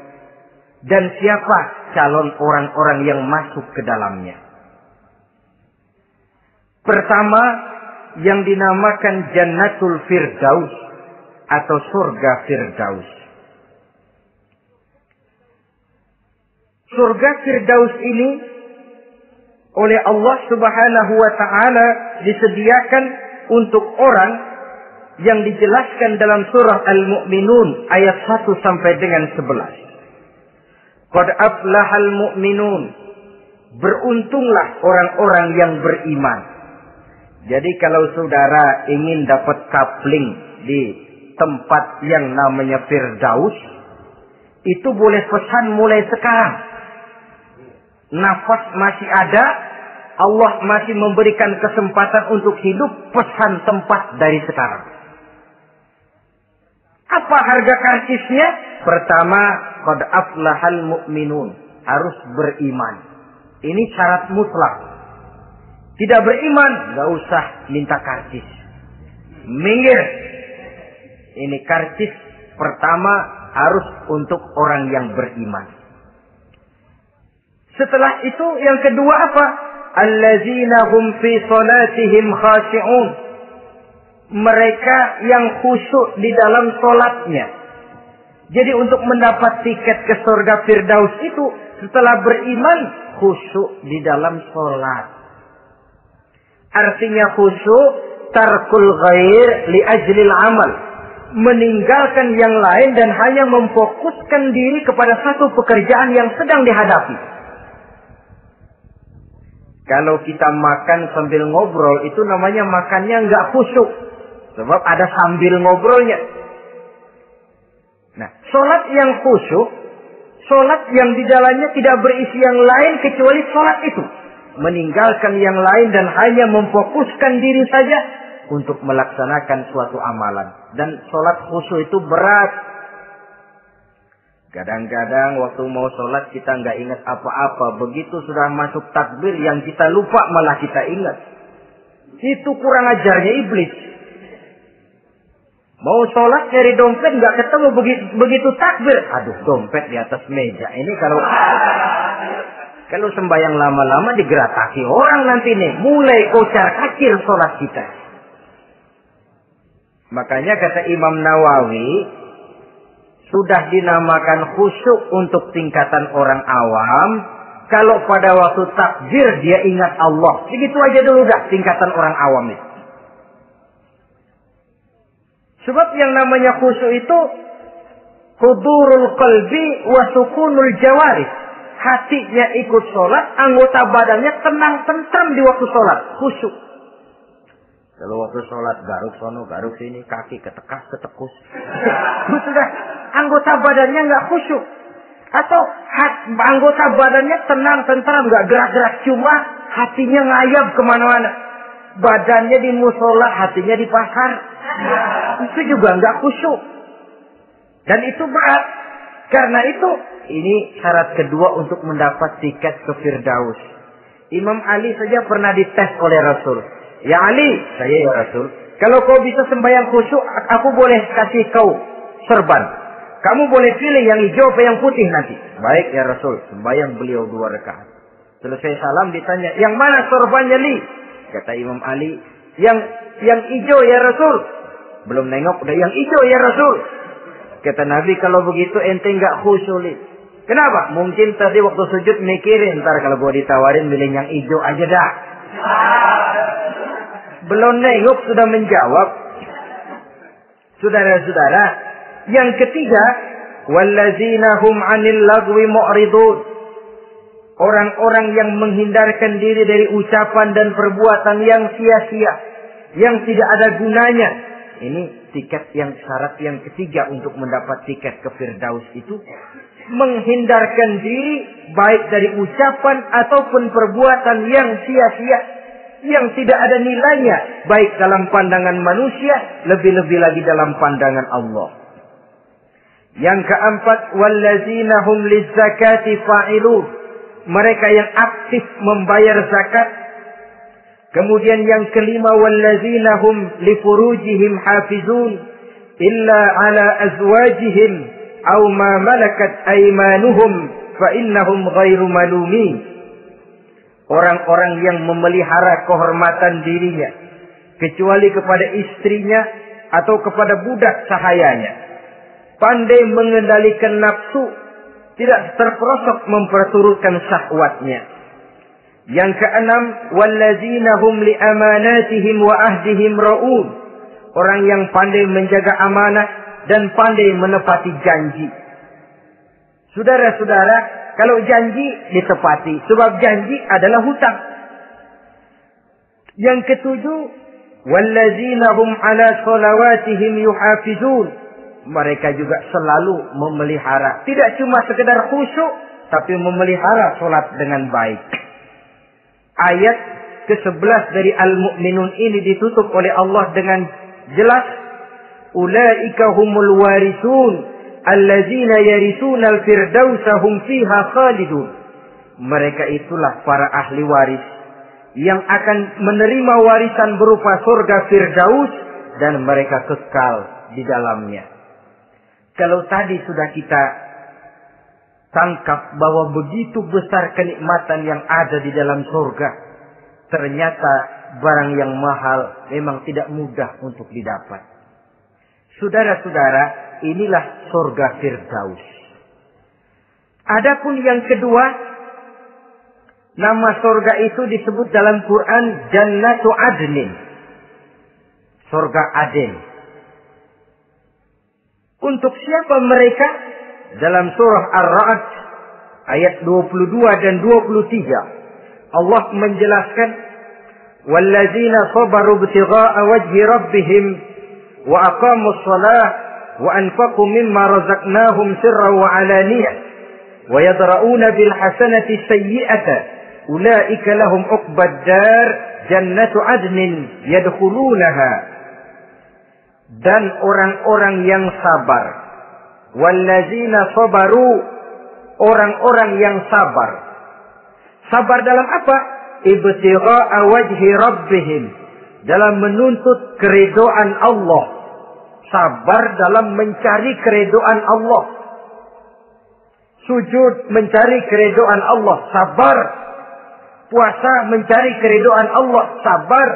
dan siapa calon orang-orang yang masuk ke dalamnya. Pertama yang dinamakan Jannatul Firdaus atau surga Firdaus. Surga Firdaus ini oleh Allah Subhanahu wa taala disediakan untuk orang yang dijelaskan dalam surah Al-Mu'minun ayat 1 sampai dengan 11. Qad aflahal mu'minun. Beruntunglah orang-orang yang beriman. Jadi kalau saudara ingin dapat kapling di tempat yang namanya Firdaus, itu boleh pesan mulai sekarang. Nafas masih ada, Allah masih memberikan kesempatan untuk hidup, pesan tempat dari sekarang. Apa harga karcisnya? Pertama, qad aflahal mu'minun, harus beriman. Ini syarat mutlak. Tidak beriman, nggak usah minta karcis. Minggir. Ini karcis pertama harus untuk orang yang beriman. Setelah itu yang kedua apa? Allazina hum fi salatihim khashi'un. Mereka yang khusyuk di dalam solatnya. Jadi untuk mendapat tiket ke surga Firdaus itu setelah beriman khusyuk di dalam solat. Artinya khusyuk tarkul ghair li ajlil amal. meninggalkan yang lain dan hanya memfokuskan diri kepada satu pekerjaan yang sedang dihadapi. Kalau kita makan sambil ngobrol itu namanya makannya nggak khusyuk. Sebab ada sambil ngobrolnya. Nah, sholat yang khusyuk, sholat yang di dalamnya tidak berisi yang lain kecuali sholat itu. Meninggalkan yang lain dan hanya memfokuskan diri saja untuk melaksanakan suatu amalan. Dan sholat khusyuk itu berat. Kadang-kadang waktu mau sholat kita nggak ingat apa-apa. Begitu sudah masuk takbir yang kita lupa malah kita ingat. Itu kurang ajarnya iblis. Mau sholat cari dompet nggak ketemu begitu, begitu takbir. Aduh dompet di atas meja. Ini kalau kalau sembahyang lama-lama digerataki orang nanti nih. Mulai kocar kacir sholat kita. Makanya kata Imam Nawawi. Sudah dinamakan khusyuk untuk tingkatan orang awam. Kalau pada waktu takbir dia ingat Allah. Begitu aja dulu dah tingkatan orang awam itu. Sebab yang namanya khusyuk itu hudurul qalbi wa sukunul jawarih. Hatinya ikut sholat, anggota badannya tenang tentram di waktu sholat. Khusyuk. Kalau waktu sholat garuk sono, garuk sini, kaki ketekas, ketekus. Sudah anggota badannya nggak khusyuk. Atau hat, anggota badannya tenang, tentram, nggak gerak-gerak. Cuma hatinya ngayap ke mana-mana. Badannya di musola, hatinya di pasar. Itu juga nggak khusyuk. Dan itu berat. Karena itu, ini syarat kedua untuk mendapat tiket ke Firdaus. Imam Ali saja pernah dites oleh Rasul. Ya Ali, saya ya Rasul. Kalau kau bisa sembahyang khusyuk, aku boleh kasih kau serban. Kamu boleh pilih yang hijau apa yang putih nanti. Baik ya Rasul, sembahyang beliau dua rakaat. Selesai salam ditanya, yang mana sorbannya li? Kata Imam Ali, yang yang hijau ya Rasul. Belum nengok, udah yang hijau ya Rasul. Kata Nabi, kalau begitu ente nggak khusyuk. Kenapa? Mungkin tadi waktu sujud mikirin, ntar kalau gua ditawarin milih yang hijau aja dah. Belum nengok sudah menjawab. Saudara-saudara, yang ketiga, wallazina hum 'anil lagwi mu'ridun. Orang-orang yang menghindarkan diri dari ucapan dan perbuatan yang sia-sia, yang tidak ada gunanya. Ini tiket yang syarat yang ketiga untuk mendapat tiket ke Firdaus itu menghindarkan diri baik dari ucapan ataupun perbuatan yang sia-sia yang tidak ada nilainya baik dalam pandangan manusia lebih-lebih lagi dalam pandangan Allah. Yang keempat wallazina hum lizakati fa'ilun. Mereka yang aktif membayar zakat. Kemudian yang kelima wallazina hum hafizun illa ala azwajihim aw ma malakat aymanuhum fa innahum ghairu. Orang-orang yang memelihara kehormatan dirinya kecuali kepada istrinya atau kepada budak sahayanya. Pandai mengendalikan nafsu, tidak terperosok memperturutkan syahwatnya. Yang keenam, hum li amanatihim wa ahdihim raun. Orang yang pandai menjaga amanah dan pandai menepati janji. Saudara-saudara, kalau janji ditepati, sebab janji adalah hutang. Yang ketujuh, wallazina hum ala salawatihim yuhafizun. Mereka juga selalu memelihara, tidak cuma sekedar khusyuk, tapi memelihara solat dengan baik. Ayat ke-11 dari Al-Mu'minun ini ditutup oleh Allah dengan jelas ulaika humul warisun allazina yarisuna al-firdausa hum fiha khalidun. Mereka itulah para ahli waris yang akan menerima warisan berupa surga firdaus dan mereka kekal di dalamnya. Kalau tadi sudah kita tangkap bahwa begitu besar kenikmatan yang ada di dalam surga ternyata barang yang mahal memang tidak mudah untuk didapat Saudara-saudara, inilah surga Firdaus. Adapun yang kedua, nama surga itu disebut dalam Quran Jannatu Adnin. Surga Aden. Untuk siapa mereka? Dalam surah Ar-Ra'd ayat 22 dan 23 Allah menjelaskan walladzina sabaru ibtigha'a wajhi rabbihim wa aqamus shalah wa anfaqu mimma razaqnahum sirran wa alaniyah wa yadra'una bil hasanati sayyi'ata ulaika lahum uqbad dar jannatu adnin yadkhulunaha. Dan orang-orang yang sabar wallazina sabaru orang-orang yang sabar. Sabar dalam apa? Ibtigha'a wajhi rabbihim dalam menuntut keridoan Allah sabar dalam mencari keridoan Allah. Sujud mencari keridoan Allah sabar. Puasa mencari keridoan Allah sabar.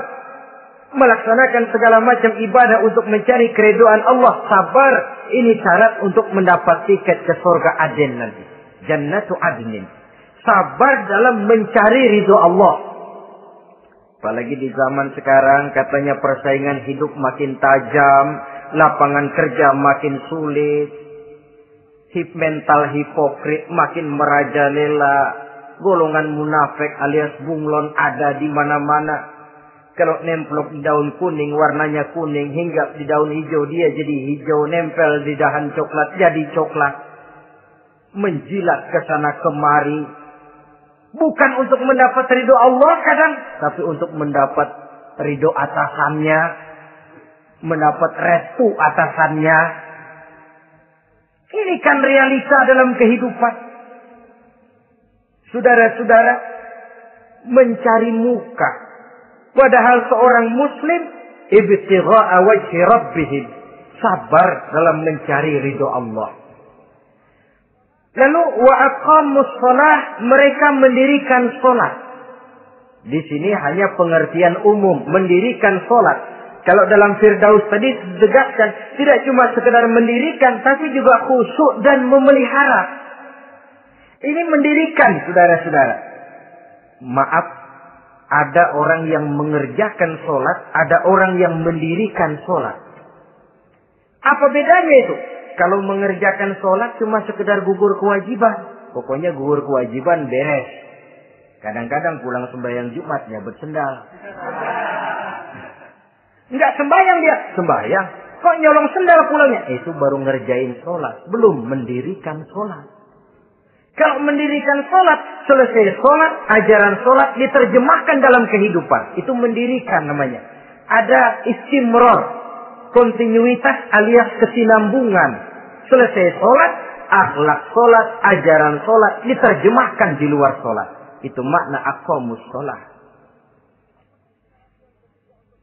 Melaksanakan segala macam ibadah untuk mencari keridoan Allah sabar. Ini syarat untuk mendapat tiket ke surga Aden nanti. Jannatu adnin. Sabar dalam mencari ridho Allah. Apalagi di zaman sekarang katanya persaingan hidup makin tajam lapangan kerja makin sulit. Hip mental hipokrit makin merajalela. Golongan munafik alias bunglon ada di mana-mana. Kalau nemplok di daun kuning warnanya kuning hingga di daun hijau dia jadi hijau nempel di dahan coklat jadi coklat. Menjilat ke sana kemari. Bukan untuk mendapat ridho Allah kadang tapi untuk mendapat ridho atasannya mendapat restu atasannya. Ini kan realita dalam kehidupan. Saudara-saudara mencari muka. Padahal seorang muslim ibtigha'a wajhi rabbihim. Sabar dalam mencari ridho Allah. Lalu wa aqamus mereka mendirikan salat. Di sini hanya pengertian umum mendirikan salat. Kalau dalam Firdaus tadi tegaskan tidak cuma sekedar mendirikan tapi juga khusyuk dan memelihara. Ini mendirikan saudara-saudara. Maaf, ada orang yang mengerjakan sholat, ada orang yang mendirikan sholat. Apa bedanya itu? Kalau mengerjakan sholat cuma sekedar gugur kewajiban. Pokoknya gugur kewajiban beres. Kadang-kadang pulang sembahyang Jumatnya bersendal. Enggak sembahyang dia. Sembahyang. Kok nyolong sendal pulangnya? Itu baru ngerjain sholat. Belum mendirikan sholat. Kalau mendirikan sholat, selesai sholat, ajaran sholat diterjemahkan dalam kehidupan. Itu mendirikan namanya. Ada istimror, kontinuitas alias kesinambungan. Selesai sholat, akhlak sholat, ajaran sholat diterjemahkan di luar sholat. Itu makna akomus sholat.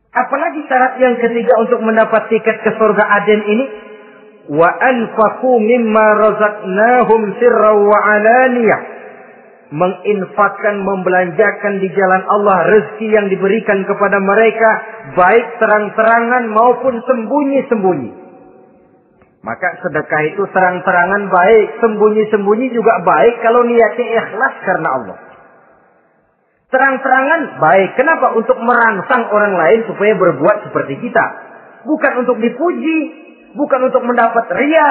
Apalagi syarat yang ketiga untuk mendapat tiket ke surga Aden ini. Wa anfaqu mimma razaqnahum sirra wa alaniyah. Menginfakkan, membelanjakan di jalan Allah rezeki yang diberikan kepada mereka. Baik terang-terangan maupun sembunyi-sembunyi. Maka sedekah itu terang-terangan baik. Sembunyi-sembunyi juga baik kalau niatnya ikhlas karena Allah. Terang-terangan baik. Kenapa? Untuk merangsang orang lain supaya berbuat seperti kita. Bukan untuk dipuji. Bukan untuk mendapat ria.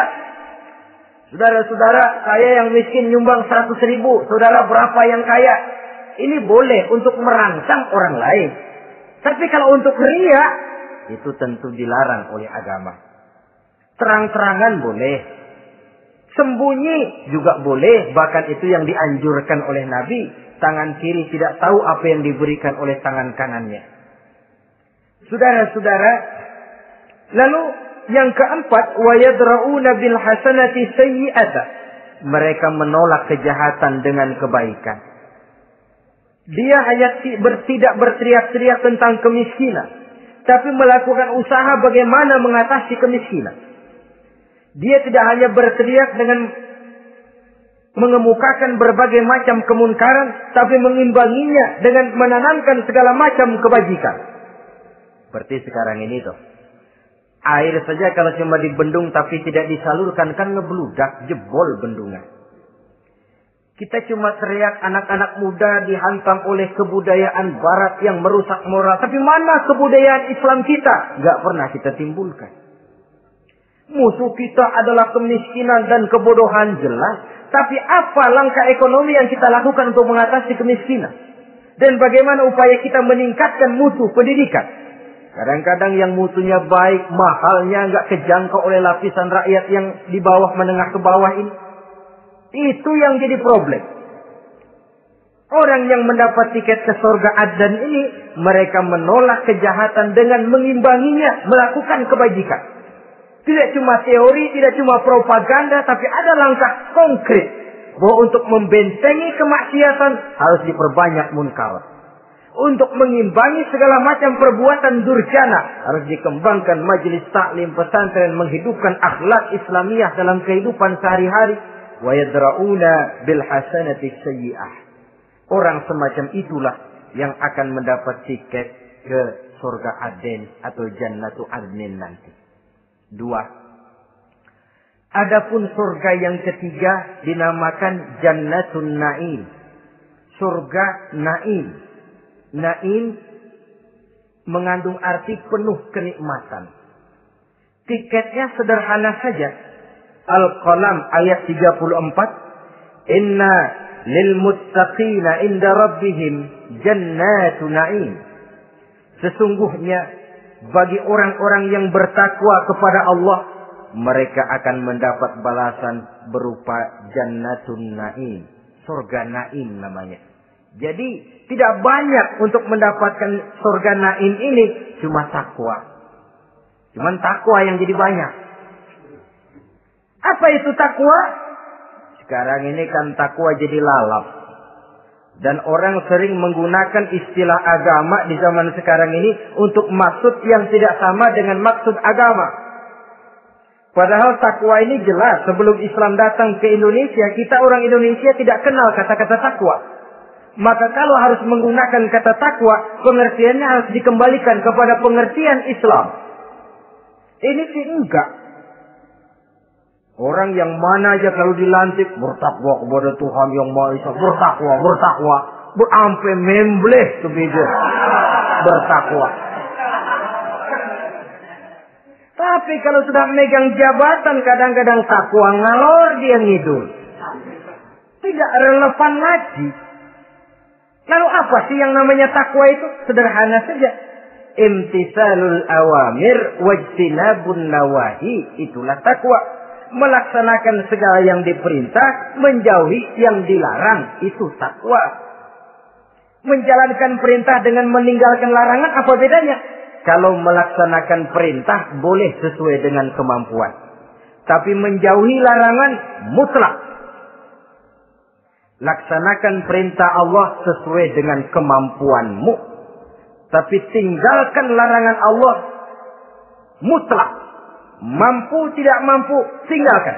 Saudara-saudara, saya yang miskin nyumbang 100 ribu. Saudara berapa yang kaya? Ini boleh untuk merangsang orang lain. Tapi kalau untuk ria, itu tentu dilarang oleh agama. Terang-terangan boleh. Sembunyi juga boleh. Bahkan itu yang dianjurkan oleh Nabi tangan kiri tidak tahu apa yang diberikan oleh tangan kanannya. Saudara-saudara, lalu yang keempat, wa yadra'una bil hasanati sayyi'ata. Mereka menolak kejahatan dengan kebaikan. Dia hanya tidak berteriak-teriak tentang kemiskinan, tapi melakukan usaha bagaimana mengatasi kemiskinan. Dia tidak hanya berteriak dengan mengemukakan berbagai macam kemunkaran, tapi mengimbanginya dengan menanamkan segala macam kebajikan. Seperti sekarang ini tuh. Air saja kalau cuma dibendung tapi tidak disalurkan kan ngebludak jebol bendungan. Kita cuma teriak anak-anak muda dihantam oleh kebudayaan barat yang merusak moral. Tapi mana kebudayaan Islam kita? Gak pernah kita timbulkan. Musuh kita adalah kemiskinan dan kebodohan jelas. Tapi apa langkah ekonomi yang kita lakukan untuk mengatasi kemiskinan? Dan bagaimana upaya kita meningkatkan mutu pendidikan? Kadang-kadang yang mutunya baik, mahalnya nggak kejangkau oleh lapisan rakyat yang di bawah menengah ke bawah ini. Itu yang jadi problem. Orang yang mendapat tiket ke surga Adan ini, mereka menolak kejahatan dengan mengimbanginya, melakukan kebajikan. Tidak cuma teori, tidak cuma propaganda, tapi ada langkah konkret. Bahwa untuk membentengi kemaksiatan harus diperbanyak munkar. Untuk mengimbangi segala macam perbuatan durjana harus dikembangkan majelis taklim pesantren menghidupkan akhlak Islamiyah dalam kehidupan sehari-hari. Wa bil hasanati sayyi'ah. Orang semacam itulah yang akan mendapat tiket ke surga Aden atau Jannatu Adnin nanti. Dua. Adapun surga yang ketiga dinamakan Jannatun Naim. Surga Naim. Naim mengandung arti penuh kenikmatan. Tiketnya sederhana saja. Al-Qalam ayat 34. Inna lil muttaqina inda rabbihim jannatu na'im. Sesungguhnya bagi orang-orang yang bertakwa kepada Allah, mereka akan mendapat balasan berupa jannatun na'im. Surga na'im namanya. Jadi tidak banyak untuk mendapatkan surga na'im ini cuma takwa. Cuman takwa yang jadi banyak. Apa itu takwa? Sekarang ini kan takwa jadi lalap. Dan orang sering menggunakan istilah agama di zaman sekarang ini untuk maksud yang tidak sama dengan maksud agama. Padahal takwa ini jelas sebelum Islam datang ke Indonesia, kita orang Indonesia tidak kenal kata-kata takwa. Maka kalau harus menggunakan kata takwa, pengertiannya harus dikembalikan kepada pengertian Islam. Ini sih enggak. Orang yang mana aja kalau dilantik bertakwa kepada Tuhan yang Maha Esa, bertakwa, bertakwa, berampe membleh tuh beda. Bertakwa. Tapi kalau sudah megang jabatan kadang-kadang takwa ngalor dia ngidul. Tidak relevan lagi. Lalu apa sih yang namanya takwa itu? Sederhana saja. Imtisalul awamir wajtinabun nawahi. Itulah takwa melaksanakan segala yang diperintah, menjauhi yang dilarang, itu takwa. Menjalankan perintah dengan meninggalkan larangan apa bedanya? Kalau melaksanakan perintah boleh sesuai dengan kemampuan. Tapi menjauhi larangan mutlak. Laksanakan perintah Allah sesuai dengan kemampuanmu. Tapi tinggalkan larangan Allah mutlak. Mampu tidak mampu, tinggalkan.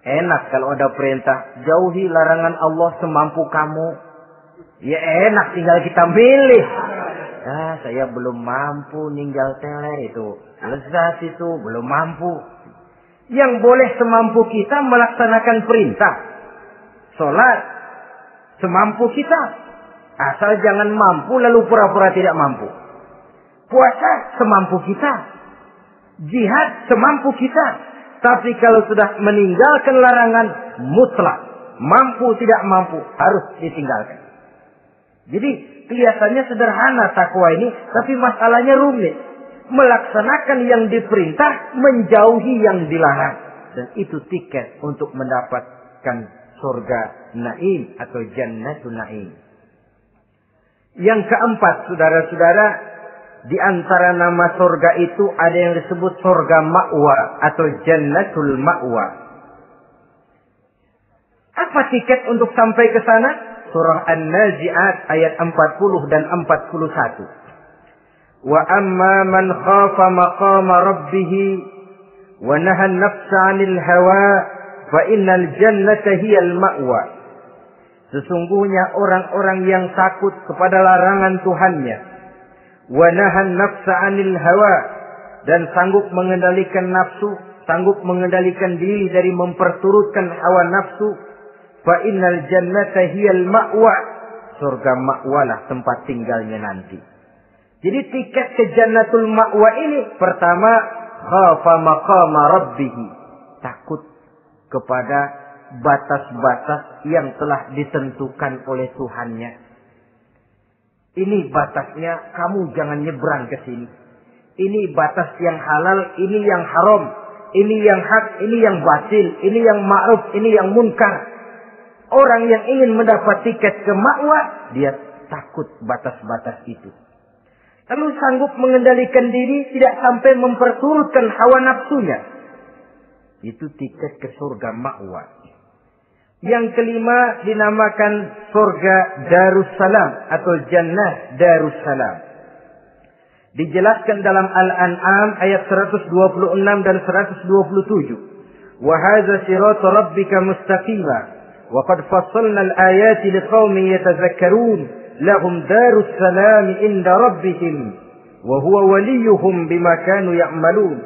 Enak kalau ada perintah, jauhi larangan Allah semampu kamu. Ya enak tinggal kita milih. Ah, saya belum mampu ninggal teler itu. Lezat itu, belum mampu. Yang boleh semampu kita melaksanakan perintah. Sholat, semampu kita. Asal jangan mampu lalu pura-pura tidak mampu. Puasa, semampu kita. Jihad, semampu kita. Tapi kalau sudah meninggalkan larangan, mutlak. Mampu tidak mampu, harus ditinggalkan. Jadi kelihatannya sederhana takwa ini, tapi masalahnya rumit. Melaksanakan yang diperintah, menjauhi yang dilarang. Dan itu tiket untuk mendapatkan surga naim atau jannatun naim. Yang keempat, saudara-saudara, di antara nama surga itu ada yang disebut surga ma'wa atau jannatul ma'wa. Apa tiket untuk sampai ke sana? Surah An-Nazi'at ayat 40 dan 41. Wa amma man khafa maqama rabbih wa naha an-nafsa 'anil hawa fa innal jannata hiyal ma'wa. Sesungguhnya orang-orang yang takut kepada larangan Tuhannya wa naha an-nafsa 'anil hawa dan sanggup mengendalikan nafsu, sanggup mengendalikan diri dari memperturutkan hawa nafsu, fa innal jannata hiyal ma'wa surga ma'walah tempat tinggalnya nanti jadi tiket ke jannatul ma'wa ini pertama khafa maqama rabbih. Takut kepada batas-batas yang telah ditentukan oleh Tuhannya. Ini batasnya, kamu jangan nyebrang ke sini. Ini batas yang halal, ini yang haram. Ini yang hak, ini yang batil. Ini yang ma'ruf, ini yang munkar. Orang yang ingin mendapat tiket ke ma'wa, dia takut batas-batas itu. Lalu sanggup mengendalikan diri tidak sampai memperturutkan hawa nafsunya. Itu tiket ke surga ma'wa. Yang kelima dinamakan surga Darussalam atau Jannah Darussalam. Dijelaskan dalam Al-An'am ayat 126 dan 127. Wa hadza rabbika mustaqima wa al-ayati liqaumin yatadhakkarun lahum darus salam inda rabbihim wa huwa bima ya'malun.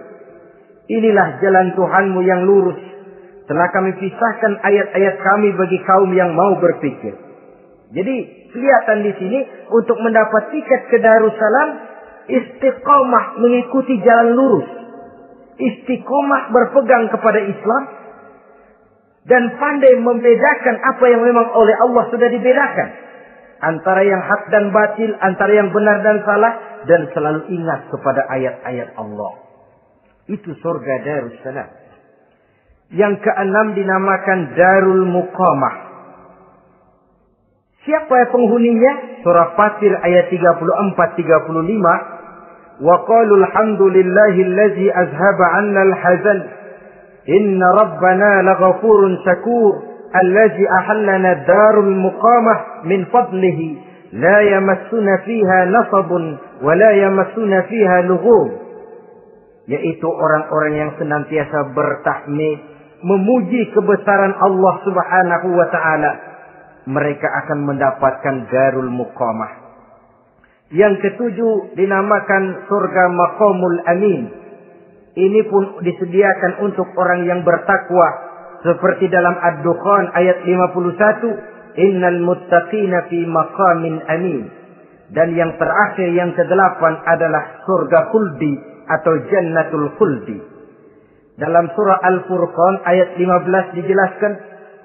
Inilah jalan Tuhanmu yang lurus. Telah kami pisahkan ayat-ayat kami bagi kaum yang mau berpikir. Jadi kelihatan di sini untuk mendapat tiket ke Darussalam istiqomah mengikuti jalan lurus. Istiqomah berpegang kepada Islam dan pandai membedakan apa yang memang oleh Allah sudah dibedakan. Antara yang hak dan batil, antara yang benar dan salah dan selalu ingat kepada ayat-ayat Allah. Itu surga Darussalam. Yang keenam dinamakan Darul Muqamah. Siapa penghuninya? Surah Fatir ayat 34-35. Wa qalu alhamdulillahi allazi azhaba 'anna al-hazan. Inna rabbana laghafurun syakur. Ahallana darul muqamah min fadlihi. La yamassuna fiha nasabun wa la yamassuna fiha lughub. Yaitu orang-orang yang senantiasa bertahmid, memuji kebesaran Allah Subhanahu wa taala mereka akan mendapatkan Darul Muqamah. Yang ketujuh dinamakan surga Maqamul Amin. Ini pun disediakan untuk orang yang bertakwa seperti dalam Ad-Dukhan ayat 51, "Innal muttaqina fi maqamin amin." Dan yang terakhir yang kedelapan adalah surga khuldi atau jannatul khuldi. Dalam surah Al-Furqan ayat 15 dijelaskan,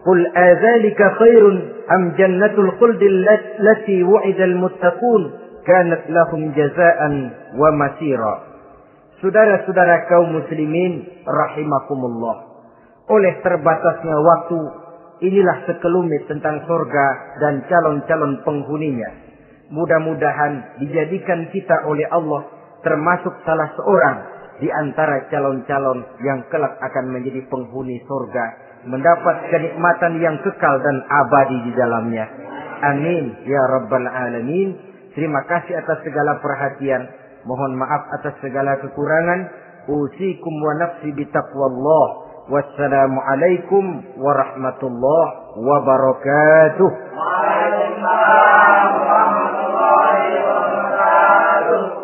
"Qul adzalika khairun am jannatul khuldi allati wu'ida al-muttaqun kanat lahum jazaan wa masira." Saudara-saudara kaum muslimin rahimakumullah. Oleh terbatasnya waktu, inilah sekelumit tentang surga dan calon-calon penghuninya. Mudah-mudahan dijadikan kita oleh Allah termasuk salah seorang di antara calon-calon yang kelak akan menjadi penghuni surga, mendapat kenikmatan yang kekal dan abadi di dalamnya. Amin ya rabbal alamin. Terima kasih atas segala perhatian. Mohon maaf atas segala kekurangan. Usikum wa nafsi bitaqwallah. Wassalamualaikum warahmatullahi wabarakatuh. Waalaikumsalam warahmatullahi wabarakatuh.